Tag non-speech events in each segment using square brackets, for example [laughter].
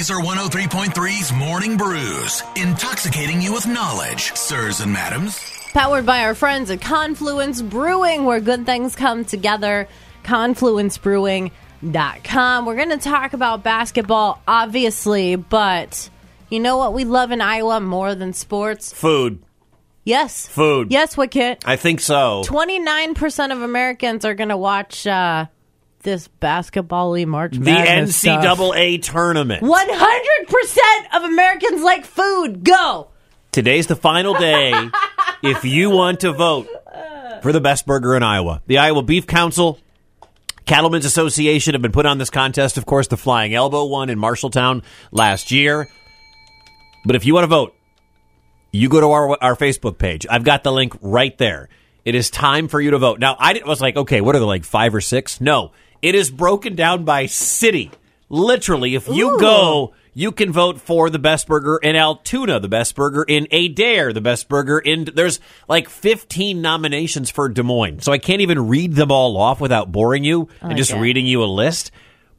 Laser 103.3's Morning Brews, intoxicating you with knowledge, sirs and madams. Powered by our friends at Confluence Brewing, where good things come together. ConfluenceBrewing.com. We're going to talk about basketball, obviously, but you know what we love in Iowa more than sports? Food. Yes. Food. Yes, Wicket. I think so. 29% of Americans are going to watch uh, this basketball y March The Madness stuff. NCAA tournament. 100% of Americans like food. Go. Today's the final day [laughs] if you want to vote for the best burger in Iowa. The Iowa Beef Council, Cattlemen's Association have been put on this contest. Of course, the Flying Elbow won in Marshalltown last year. But if you want to vote, you go to our our Facebook page. I've got the link right there. It is time for you to vote. Now, I was like, okay, what are there like five or six? No, it is broken down by city. Literally, if you Ooh. go, you can vote for the best burger in Altoona, the best burger in Adair, the best burger in. There's like 15 nominations for Des Moines, so I can't even read them all off without boring you oh, and like just it. reading you a list.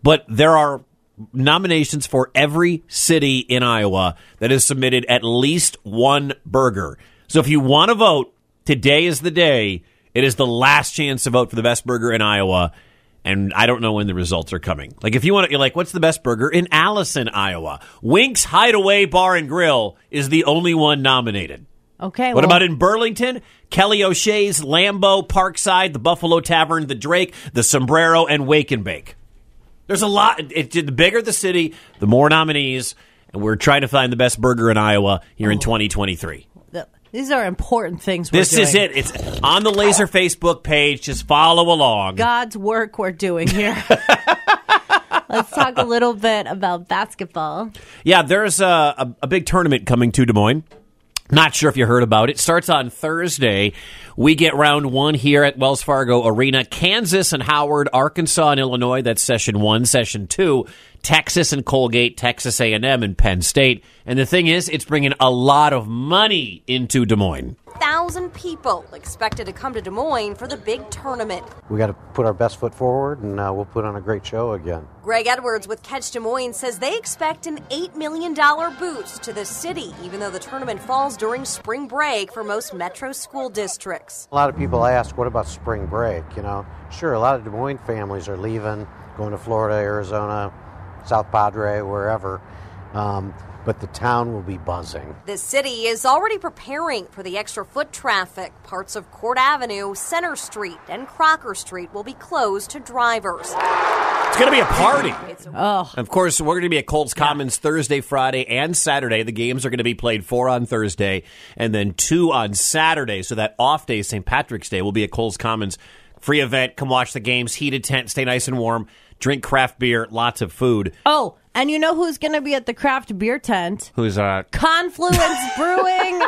But there are nominations for every city in Iowa that has submitted at least one burger. So if you want to vote, today is the day. It is the last chance to vote for the best burger in Iowa. And I don't know when the results are coming. Like if you want to, you're like, what's the best burger in Allison, Iowa? Winks Hideaway Bar and Grill is the only one nominated. Okay. What well, about in Burlington? Kelly O'Shea's, Lambeau, Parkside, the Buffalo Tavern, the Drake, the Sombrero, and Wake and Bake. There's a lot. It, the bigger the city, the more nominees, and we're trying to find the best burger in Iowa here in 2023. Th- these are important things. We're This is it. It's on the Laser Facebook page. Just follow along. God's work we're doing here. [laughs] Let's talk a little bit about basketball. Yeah, there's a, a, a big tournament coming to Des Moines. Not sure if you heard about it. Starts on Thursday. We get round one here at Wells Fargo Arena. Kansas and Howard, Arkansas and Illinois. That's session one. Session two, Texas and Colgate, Texas A&M and Penn State. And the thing is, it's bringing a lot of money into Des Moines. Thousand people expected to come to Des Moines for the big tournament. We got to put our best foot forward, and uh, we'll put on a great show again. Greg Edwards with Catch Des Moines says they expect an $8 million boost to the city, even though the tournament falls during spring break for most metro school districts. A lot of people ask, what about spring break? You know, sure, a lot of Des Moines families are leaving, going to Florida, Arizona, South Padre, wherever. Um, but the town will be buzzing. The city is already preparing for the extra foot traffic. Parts of Court Avenue, Center Street, and Crocker Street will be closed to drivers. It's going to be a party. Oh, Of course, we're going to be at Cowles Commons Thursday, Friday, and Saturday. The games are going to be played four on Thursday and then two on Saturday. So that off day, St. Patrick's Day, will be at Cowles Commons. Free event. Come watch the games. Heated tent. Stay nice and warm. Drink craft beer. Lots of food. oh, and you know who's going to be at the craft beer tent? Who's uh? Confluence [laughs] Brewing.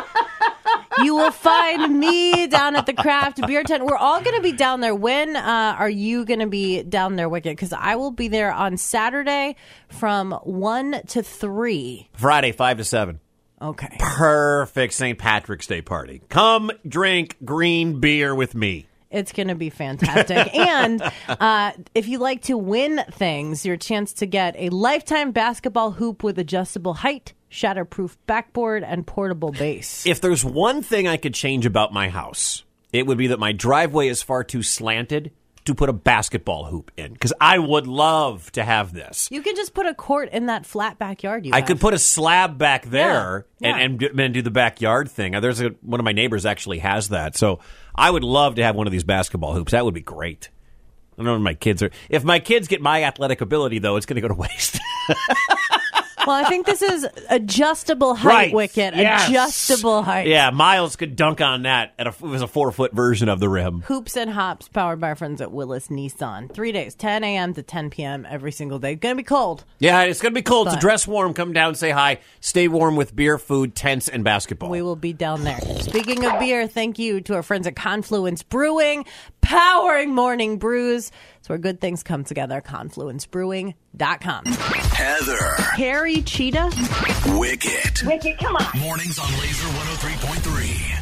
You will find me down at the craft beer tent. We're all going to be down there. When uh, are you going to be down there, Wicket? Because I will be there on Saturday from 1 to 3. Friday, five to seven. Okay. Perfect St. Patrick's Day party. Come drink green beer with me. It's going to be fantastic. [laughs] and uh, if you like to win things, your chance to get a lifetime basketball hoop with adjustable height, shatterproof backboard, and portable base. If there's one thing I could change about my house, it would be that my driveway is far too slanted to put a basketball hoop in. Because I would love to have this. You can just put a court in that flat backyard you I have. could put a slab back there Yeah, yeah. And, and, do- and do the backyard thing. Uh, There's a, one of my neighbors actually has that. So I would love to have one of these basketball hoops. That would be great. I don't know if my kids are. If my kids get my athletic ability, though, it's going to go to [laughs] waste. Well, I think this is adjustable height wicket. Yes. Adjustable height. Yeah, Miles could dunk on that. At a, it was a four foot version of the rim. Hoops and hops powered by our friends at Willis Nissan. Three days, 10 a.m. to 10 p.m. every single day. Gonna be cold. Yeah, it's going to be cold. So dress warm. Come down, say hi. Stay warm with beer, food, tents, and basketball. We will be down there. Speaking of beer, thank you to our friends at Confluence Brewing, powering morning brews. It's where good things come together. ConfluenceBrewing.com. Heather, Harry Cheetah. Wicket. Wicket, come on. Mornings on Laser 103.3.